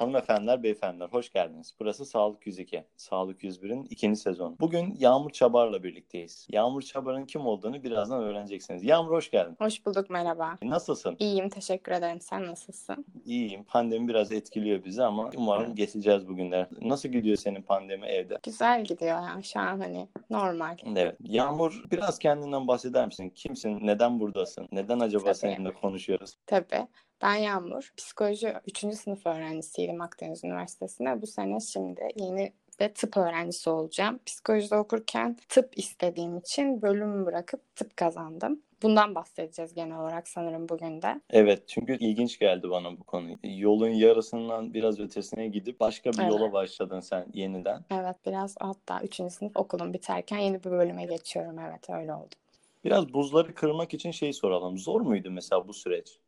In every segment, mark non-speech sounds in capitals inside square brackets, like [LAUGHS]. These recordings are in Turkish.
Hanımefendiler, beyefendiler hoş geldiniz. Burası Sağlık 102. Sağlık 101'in ikinci sezonu. Bugün Yağmur Çabar'la birlikteyiz. Yağmur Çabar'ın kim olduğunu birazdan öğreneceksiniz. Yağmur hoş geldin. Hoş bulduk merhaba. Nasılsın? İyiyim teşekkür ederim. Sen nasılsın? İyiyim. Pandemi biraz etkiliyor bizi ama umarım geçeceğiz bugünler. Nasıl gidiyor senin pandemi evde? Güzel gidiyor ya şu an hani normal. Evet. Yağmur biraz kendinden bahseder misin? Kimsin? Neden buradasın? Neden acaba Tabii. seninle konuşuyoruz? Tabii. Ben Yağmur. Psikoloji 3. sınıf öğrencisiydim Akdeniz Üniversitesi'nde. Bu sene şimdi yeni ve tıp öğrencisi olacağım. Psikolojide okurken tıp istediğim için bölümü bırakıp tıp kazandım. Bundan bahsedeceğiz genel olarak sanırım bugün de. Evet çünkü ilginç geldi bana bu konu. Yolun yarısından biraz ötesine gidip başka bir Evet. yola başladın sen yeniden. Evet biraz hatta 3. sınıf okulum biterken yeni bir bölüme geçiyorum. Evet öyle oldu. Biraz buzları kırmak için şey soralım. Zor muydu mesela bu süreç?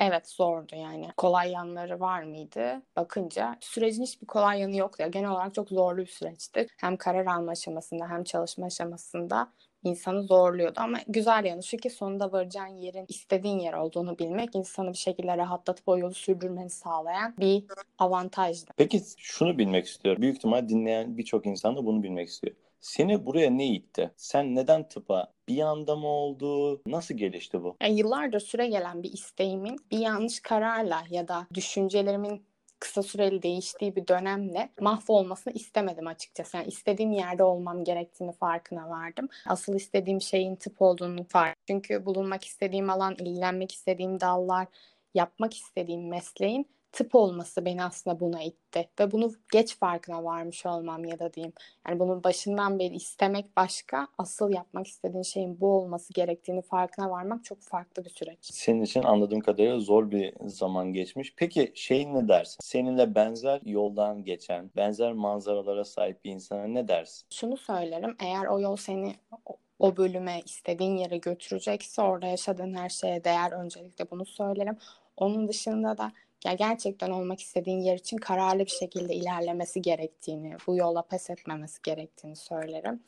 Evet zordu yani. Kolay yanları var mıydı? Bakınca sürecin hiçbir kolay yanı yoktu. Genel olarak çok zorlu bir süreçti. Hem karar alma aşamasında hem çalışma aşamasında insanı zorluyordu. Ama güzel yanı şu ki sonunda varacağın yerin istediğin yer olduğunu bilmek insanı bir şekilde rahatlatıp o yolu sürdürmeni sağlayan bir avantajdı. Peki şunu bilmek istiyorum. Büyük ihtimal dinleyen birçok insan da bunu bilmek istiyor. Seni buraya ne itti? Sen neden tıpa? Bir anda mı oldu? Nasıl gelişti bu? Yani yıllardır süre gelen bir isteğimin bir yanlış kararla ya da düşüncelerimin kısa süreli değiştiği bir dönemle mahvolmasını istemedim açıkçası. Yani istediğim yerde olmam gerektiğini farkına vardım. Asıl istediğim şeyin tıp olduğunu fark. Çünkü bulunmak istediğim alan, ilgilenmek istediğim dallar, yapmak istediğim mesleğin tıp olması beni aslında buna itti. Ve bunu geç farkına varmış olmam ya da diyeyim. Yani bunun başından beri istemek başka, asıl yapmak istediğin şeyin bu olması gerektiğini farkına varmak çok farklı bir süreç. Senin için anladığım kadarıyla zor bir zaman geçmiş. Peki şey ne dersin? Seninle benzer yoldan geçen, benzer manzaralara sahip bir insana ne dersin? Şunu söylerim, eğer o yol seni o- o bölüme, istediğin yere götürecekse orada yaşadığın her şeye değer. Öncelikle bunu söylerim. Onun dışında da ya gerçekten olmak istediğin yer için kararlı bir şekilde ilerlemesi gerektiğini, bu yola pes etmemesi gerektiğini söylerim.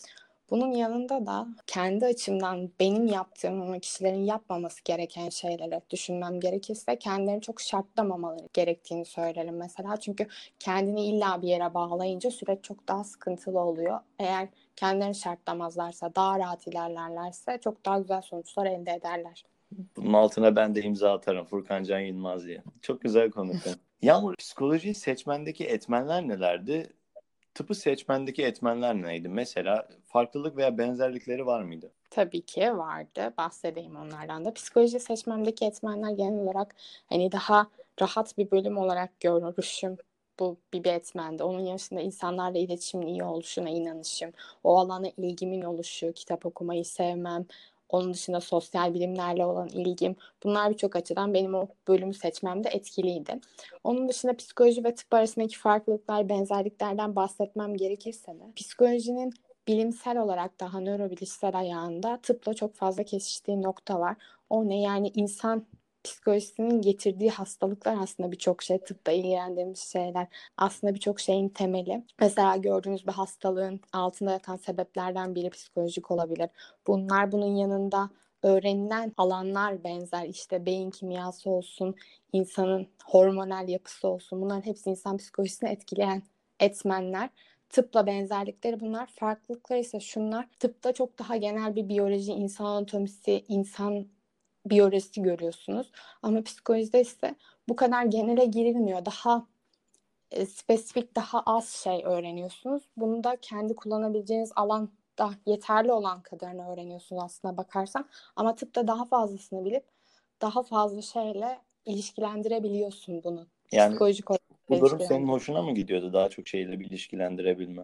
Bunun yanında da kendi açımdan benim yaptığım ama kişilerin yapmaması gereken şeyleri düşünmem gerekirse kendilerini çok şartlamamaları gerektiğini söylerim mesela. Çünkü kendini illa bir yere bağlayınca süreç çok daha sıkıntılı oluyor. Eğer kendilerini şartlamazlarsa, daha rahat ilerlerlerse çok daha güzel sonuçlar elde ederler. Bunun altına ben de imza atarım Furkan Can Yılmaz diye. Çok güzel konuştun. [LAUGHS] Yağmur, psikolojiyi seçmendeki etmenler nelerdi? Tıpı seçmendeki etmenler neydi? Mesela farklılık veya benzerlikleri var mıydı? Tabii ki vardı. Bahsedeyim onlardan da. Psikoloji seçmemdeki etmenler genel olarak hani daha rahat bir bölüm olarak görüşüm. Bu bir, bir etmendi. Onun yanında insanlarla iletişimin iyi oluşuna inanışım, o alana ilgimin oluşu, kitap okumayı sevmem, onun dışında sosyal bilimlerle olan ilgim. Bunlar birçok açıdan benim o bölümü seçmemde etkiliydi. Onun dışında psikoloji ve tıp arasındaki farklılıklar, benzerliklerden bahsetmem gerekirse de psikolojinin bilimsel olarak daha nörobilişsel ayağında tıpla çok fazla kesiştiği nokta var. O ne yani insan psikolojisinin getirdiği hastalıklar aslında birçok şey tıpta ilgilendiğimiz şeyler aslında birçok şeyin temeli. Mesela gördüğünüz bir hastalığın altında yatan sebeplerden biri psikolojik olabilir. Bunlar bunun yanında öğrenilen alanlar benzer işte beyin kimyası olsun, insanın hormonal yapısı olsun bunların hepsi insan psikolojisini etkileyen etmenler. Tıpla benzerlikleri bunlar. Farklılıkları ise şunlar. Tıpta çok daha genel bir biyoloji, insan anatomisi, insan biyolojisi görüyorsunuz. Ama psikolojide ise bu kadar genele girilmiyor. Daha e, spesifik, daha az şey öğreniyorsunuz. Bunu da kendi kullanabileceğiniz alanda yeterli olan kadarını öğreniyorsunuz aslında bakarsan. Ama tıpta daha fazlasını bilip daha fazla şeyle ilişkilendirebiliyorsun bunu. Yani Psikolojik olarak bu durum senin hoşuna mı gidiyordu? Daha çok şeyle bir ilişkilendirebilme.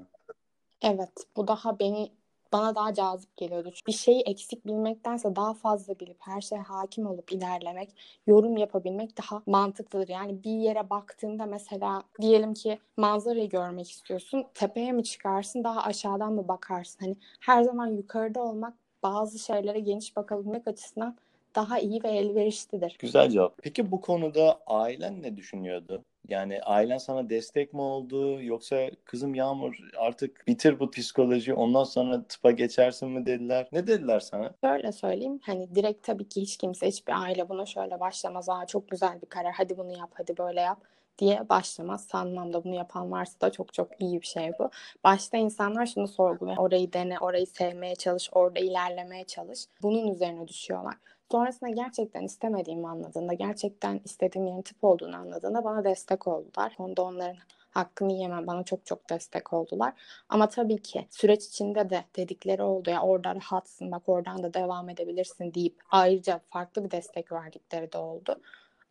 Evet, bu daha beni bana daha cazip geliyordu. Bir şeyi eksik bilmektense daha fazla bilip her şeye hakim olup ilerlemek, yorum yapabilmek daha mantıklıdır. Yani bir yere baktığında mesela diyelim ki manzarayı görmek istiyorsun. Tepeye mi çıkarsın, daha aşağıdan mı bakarsın? Hani her zaman yukarıda olmak bazı şeylere geniş bakabilmek açısından daha iyi ve elverişlidir. Güzel cevap. Peki bu konuda ailen ne düşünüyordu? Yani ailen sana destek mi oldu yoksa kızım Yağmur artık bitir bu psikoloji ondan sonra tıpa geçersin mi dediler? Ne dediler sana? Şöyle söyleyeyim hani direkt tabii ki hiç kimse hiçbir aile buna şöyle başlamaz. Aa çok güzel bir karar hadi bunu yap hadi böyle yap diye başlamaz. Sanmam da bunu yapan varsa da çok çok iyi bir şey bu. Başta insanlar şunu sorguluyor. Orayı dene, orayı sevmeye çalış, orada ilerlemeye çalış. Bunun üzerine düşüyorlar. Sonrasında gerçekten istemediğimi anladığında, gerçekten istediğim yerin tip olduğunu anladığında bana destek oldular. Onda onların hakkını yemem. Bana çok çok destek oldular. Ama tabii ki süreç içinde de dedikleri oldu ya orada rahatsın bak oradan da devam edebilirsin deyip ayrıca farklı bir destek verdikleri de oldu.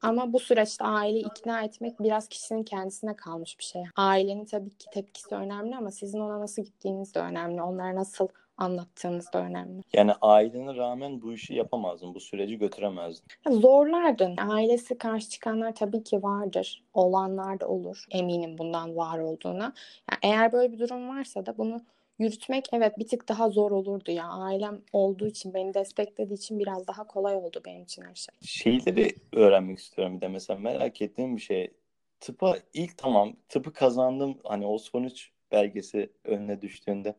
Ama bu süreçte aileyi ikna etmek biraz kişinin kendisine kalmış bir şey. Ailenin tabii ki tepkisi önemli ama sizin ona nasıl gittiğiniz de önemli. Onlara nasıl anlattığınız da önemli. Yani ailene rağmen bu işi yapamazdın, bu süreci götüremezdin. Zorlardın. Ailesi karşı çıkanlar tabii ki vardır. Olanlar da olur. Eminim bundan var olduğuna. Yani eğer böyle bir durum varsa da bunu yürütmek evet bir tık daha zor olurdu ya. Ailem olduğu için, beni desteklediği için biraz daha kolay oldu benim için her şey. Şeyleri öğrenmek istiyorum bir de mesela merak ettiğim bir şey. Tıpa ilk tamam tıpı kazandım hani o sonuç belgesi önüne düştüğünde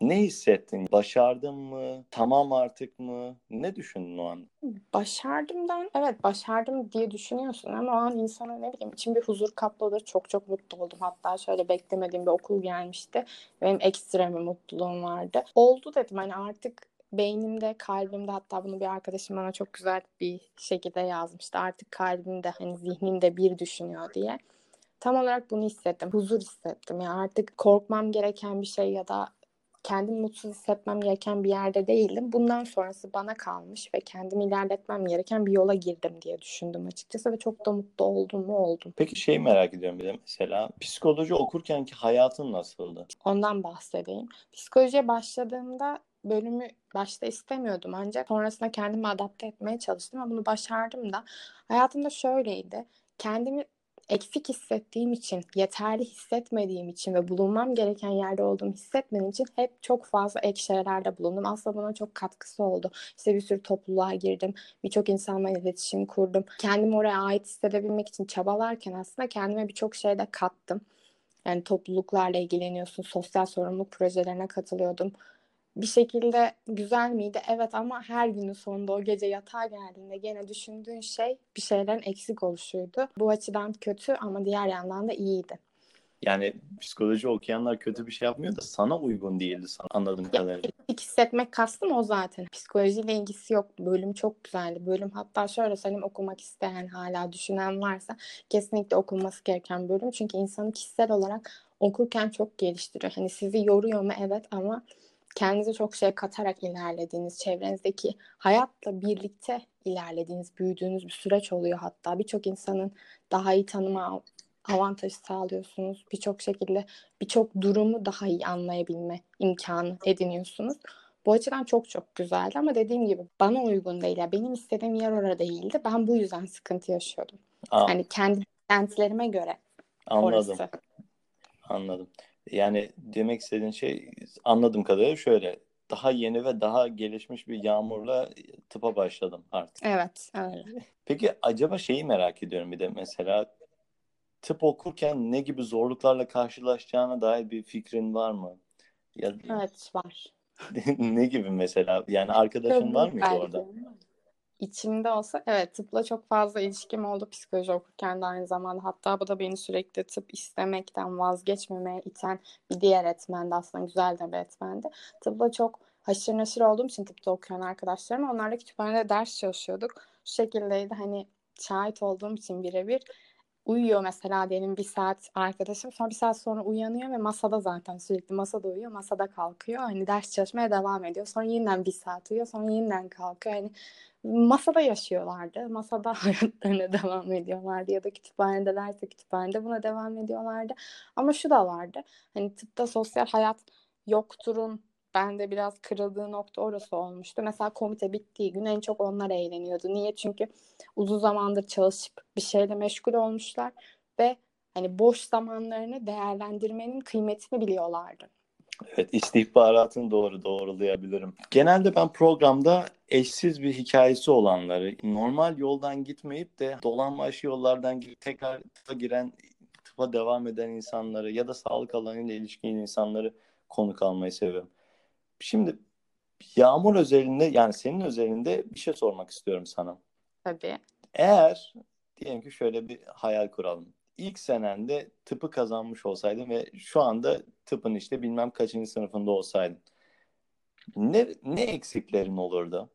ne hissettin? Başardım mı? Tamam artık mı? Ne düşündün o an? Başardımdan evet başardım diye düşünüyorsun ama o an insana ne bileyim için bir huzur kapladı. Çok çok mutlu oldum. Hatta şöyle beklemediğim bir okul gelmişti. Benim ekstra bir mutluluğum vardı. Oldu dedim hani artık beynimde, kalbimde hatta bunu bir arkadaşım bana çok güzel bir şekilde yazmıştı. Artık kalbimde hani zihnimde bir düşünüyor diye. Tam olarak bunu hissettim. Huzur hissettim. Yani artık korkmam gereken bir şey ya da kendimi mutsuz hissetmem gereken bir yerde değildim. Bundan sonrası bana kalmış ve kendimi ilerletmem gereken bir yola girdim diye düşündüm açıkçası ve çok da mutlu oldum mu oldum. Peki şeyi merak ediyorum bir de mesela psikoloji okurkenki hayatın nasıldı? Ondan bahsedeyim. Psikolojiye başladığımda bölümü başta istemiyordum ancak sonrasında kendimi adapte etmeye çalıştım ve bunu başardım da. Hayatımda şöyleydi. Kendimi eksik hissettiğim için, yeterli hissetmediğim için ve bulunmam gereken yerde olduğumu hissetmediğim için hep çok fazla ek şeylerde bulundum. Aslında buna çok katkısı oldu. İşte bir sürü topluluğa girdim. Birçok insanla iletişim kurdum. Kendimi oraya ait hissedebilmek için çabalarken aslında kendime birçok şey de kattım. Yani topluluklarla ilgileniyorsun, sosyal sorumluluk projelerine katılıyordum bir şekilde güzel miydi? Evet ama her günün sonunda o gece yatağa geldiğinde gene düşündüğün şey bir şeylerin eksik oluşuydu. Bu açıdan kötü ama diğer yandan da iyiydi. Yani psikoloji okuyanlar kötü bir şey yapmıyor da sana uygun değildi sana anladığım kadarıyla. Eksik hissetmek kastım o zaten. Psikolojiyle ilgisi yok. Bölüm çok güzeldi. Bölüm hatta şöyle söyleyeyim okumak isteyen hala düşünen varsa kesinlikle okunması gereken bölüm. Çünkü insanı kişisel olarak okurken çok geliştiriyor. Hani sizi yoruyor mu? Evet ama kendinize çok şey katarak ilerlediğiniz, çevrenizdeki hayatla birlikte ilerlediğiniz, büyüdüğünüz bir süreç oluyor hatta. Birçok insanın daha iyi tanıma avantajı sağlıyorsunuz. Birçok şekilde birçok durumu daha iyi anlayabilme imkanı ediniyorsunuz. Bu açıdan çok çok güzeldi ama dediğim gibi bana uygun değil. Yani benim istediğim yer orada değildi. Ben bu yüzden sıkıntı yaşıyordum. Aa. Hani kendi kentlerime göre Anladım. orası. Anladım. Yani demek istediğin şey anladığım kadarıyla şöyle. Daha yeni ve daha gelişmiş bir yağmurla tıpa başladım artık. Evet, öyle. Peki acaba şeyi merak ediyorum bir de mesela tıp okurken ne gibi zorluklarla karşılaşacağına dair bir fikrin var mı? Ya, evet var. [LAUGHS] ne gibi mesela? Yani arkadaşın Tabii, var mıydı orada? İçimde olsa evet tıpla çok fazla ilişkim oldu psikoloji okurken de aynı zamanda. Hatta bu da beni sürekli tıp istemekten vazgeçmemeye iten bir diğer etmendi aslında güzel de bir etmendi. Tıpla çok haşır neşir olduğum için tıpta okuyan arkadaşlarım onlarla kütüphanede ders çalışıyorduk. Şu şekildeydi hani şahit olduğum için birebir uyuyor mesela diyelim bir saat arkadaşım sonra bir saat sonra uyanıyor ve masada zaten sürekli masada uyuyor masada kalkıyor. Hani ders çalışmaya devam ediyor. Sonra yeniden bir saat uyuyor sonra yeniden kalkıyor. Hani masada yaşıyorlardı. Masada [LAUGHS] hayatlarına devam ediyorlardı ya da kütüphanedelerse kütüphanede buna devam ediyorlardı. Ama şu da vardı. Hani tıpta sosyal hayat yokturun bende biraz kırıldığı nokta orası olmuştu. Mesela komite bittiği gün en çok onlar eğleniyordu. Niye? Çünkü uzun zamandır çalışıp bir şeyle meşgul olmuşlar ve hani boş zamanlarını değerlendirmenin kıymetini biliyorlardı. Evet, istihbaratını doğru doğrulayabilirim. Genelde ben programda eşsiz bir hikayesi olanları, normal yoldan gitmeyip de dolanbaş yollardan tekrar tıpa giren, tıpa devam eden insanları ya da sağlık alanıyla ilişkili insanları konuk almayı seviyorum. Şimdi Yağmur özelinde yani senin özelinde bir şey sormak istiyorum sana. Tabii. Eğer diyelim ki şöyle bir hayal kuralım. ilk senende tıpı kazanmış olsaydın ve şu anda tıpın işte bilmem kaçıncı sınıfında olsaydın. Ne, ne eksiklerin olurdu?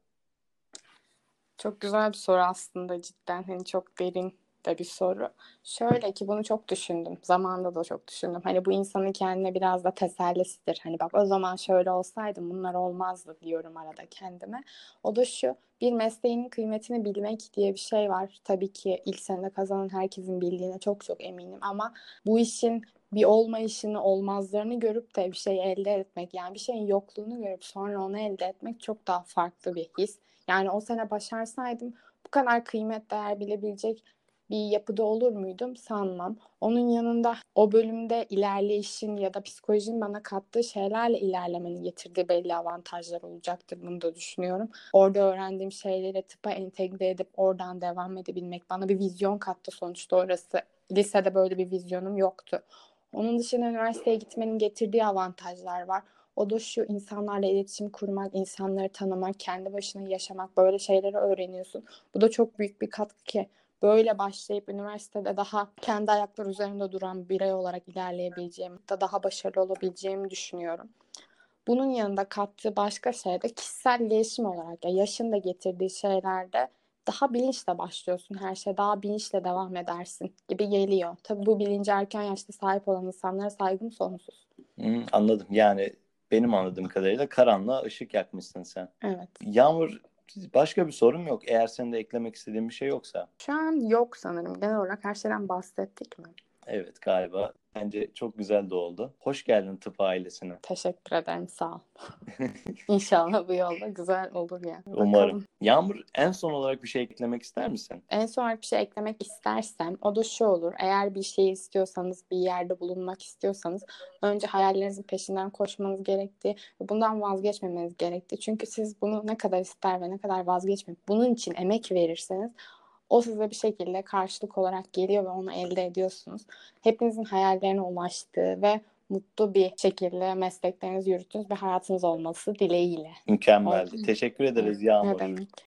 Çok güzel bir soru aslında cidden. Hani çok derin de bir soru. Şöyle ki bunu çok düşündüm. Zamanında da çok düşündüm. Hani bu insanın kendine biraz da tesellisidir. Hani bak o zaman şöyle olsaydı bunlar olmazdı diyorum arada kendime. O da şu bir mesleğinin kıymetini bilmek diye bir şey var. Tabii ki ilk sene kazanan herkesin bildiğine çok çok eminim ama bu işin bir olmayışını, olmazlarını görüp de bir şey elde etmek, yani bir şeyin yokluğunu görüp sonra onu elde etmek çok daha farklı bir his. Yani o sene başarsaydım bu kadar kıymet değer bilebilecek bir yapıda olur muydum sanmam. Onun yanında o bölümde ilerleyişin ya da psikolojinin bana kattığı şeylerle ilerlemenin getirdiği belli avantajlar olacaktır. Bunu da düşünüyorum. Orada öğrendiğim şeyleri tıpa entegre edip oradan devam edebilmek bana bir vizyon kattı sonuçta orası. Lisede böyle bir vizyonum yoktu. Onun dışında üniversiteye gitmenin getirdiği avantajlar var. O da şu insanlarla iletişim kurmak, insanları tanımak, kendi başına yaşamak böyle şeyleri öğreniyorsun. Bu da çok büyük bir katkı ki böyle başlayıp üniversitede daha kendi ayakları üzerinde duran birey olarak ilerleyebileceğim, da daha başarılı olabileceğimi düşünüyorum. Bunun yanında kattığı başka şey de kişisel gelişim olarak ya yaşın da getirdiği şeylerde daha bilinçle başlıyorsun her şey daha bilinçle devam edersin gibi geliyor. Tabii bu bilinci erken yaşta sahip olan insanlara saygım sonsuz. Hmm, anladım. Yani benim anladığım kadarıyla karanlığa ışık yakmışsın sen. Evet. Yağmur Başka bir sorum yok. Eğer senin de eklemek istediğin bir şey yoksa. Şu an yok sanırım. Genel olarak her şeyden bahsettik mi? Evet galiba. Bence çok güzel de oldu. Hoş geldin tıp ailesine. Teşekkür ederim sağ ol. [LAUGHS] İnşallah bu yolda güzel olur yani. Umarım. Bakalım. Yağmur en son olarak bir şey eklemek ister misin? En son olarak bir şey eklemek istersem o da şu olur. Eğer bir şey istiyorsanız bir yerde bulunmak istiyorsanız önce hayallerinizin peşinden koşmanız gerektiği ve bundan vazgeçmemeniz gerektiği. Çünkü siz bunu ne kadar ister ve ne kadar vazgeçmeyip bunun için emek verirseniz o size bir şekilde karşılık olarak geliyor ve onu elde ediyorsunuz. Hepinizin hayallerine ulaştığı ve mutlu bir şekilde mesleklerinizi yürüttüğünüz bir hayatınız olması dileğiyle. Mükemmeldi. Teşekkür ederiz Yağmur. Ne demek.